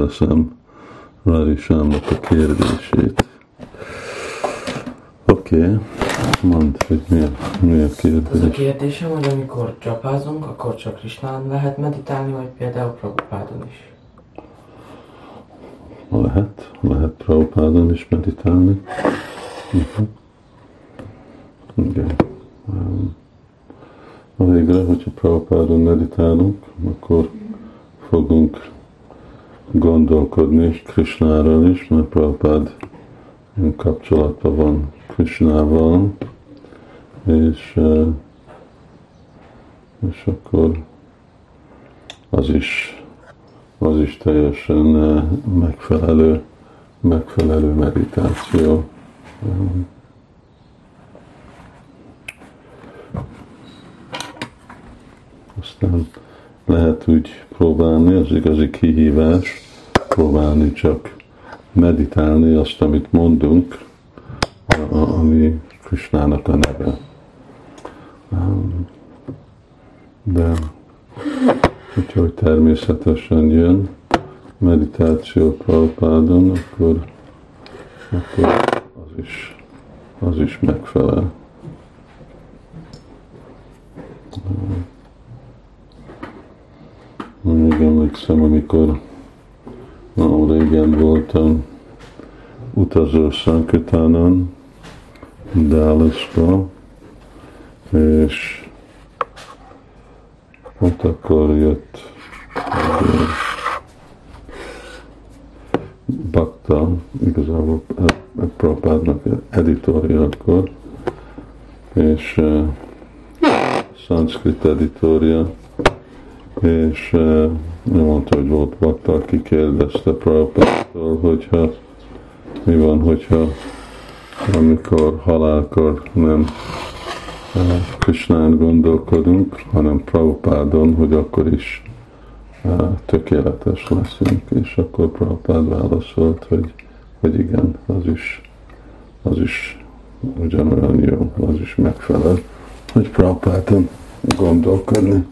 észreveszem Rarisámnak a kérdését. Oké, okay. mondd, hogy mi a, mi a kérdés. Az a kérdésem, hogy amikor csapázunk, akkor csak Krisnán lehet meditálni, vagy például Prabhupádon is? Lehet, lehet Prabhupádon is meditálni. Uh-huh. Igen. Um, a végre, hogyha Prabhupádon meditálunk, akkor fogunk gondolkodni Krishnáról is, mert Prabhupád kapcsolatban van Krishnával, és, és akkor az is, az is teljesen megfelelő, megfelelő meditáció. Aztán lehet úgy próbálni, az igazi kihívás, próbálni csak meditálni azt, amit mondunk, ami Krishnának a neve. De úgyhogy természetesen jön meditáció Prabhupádon, akkor, akkor az is, az is megfelel. Még emlékszem, amikor na, régen voltam utazó Sankötánon, Dallasba, és ott akkor jött Bakta, igazából Prabhupádnak editorja akkor, és uh, szanszkrit editorja, és mondta, hogy volt Bakta, aki kérdezte Prabhupádtól, hogyha mi van, hogyha amikor halálkor nem Krishnán gondolkodunk, hanem Prabhupádon, hogy akkor is tökéletes leszünk, és akkor Prabhupád válaszolt, hogy, hogy igen, az is, az is ugyanolyan jó, az is megfelel, hogy Prabhupádon gondolkodni.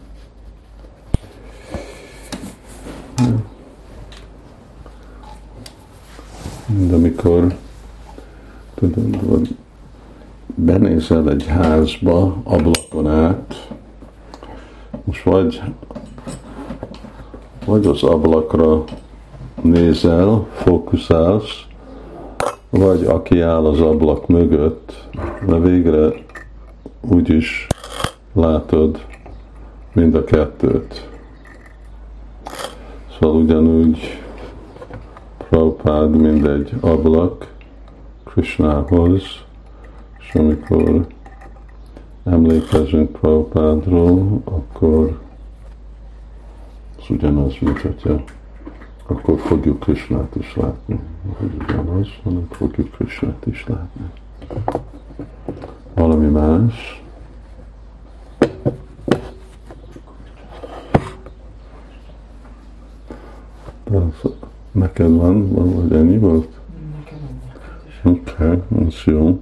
De amikor tudod, benézel egy házba, ablakon át, most vagy, vagy az ablakra nézel, fókuszálsz, vagy aki áll az ablak mögött, de végre úgyis látod mind a kettőt. Szóval ugyanúgy Prabhupád, mint egy ablak, Krishnához, és amikor emlékezünk Prabhupádról, akkor az ugyanaz, mint hogyha akkor fogjuk Krishnát is látni. Hogy ugyanaz, hanem fogjuk Krishnát is látni. Valami más? De neked van, van vagy ennyi volt? Oké, okay, az jó.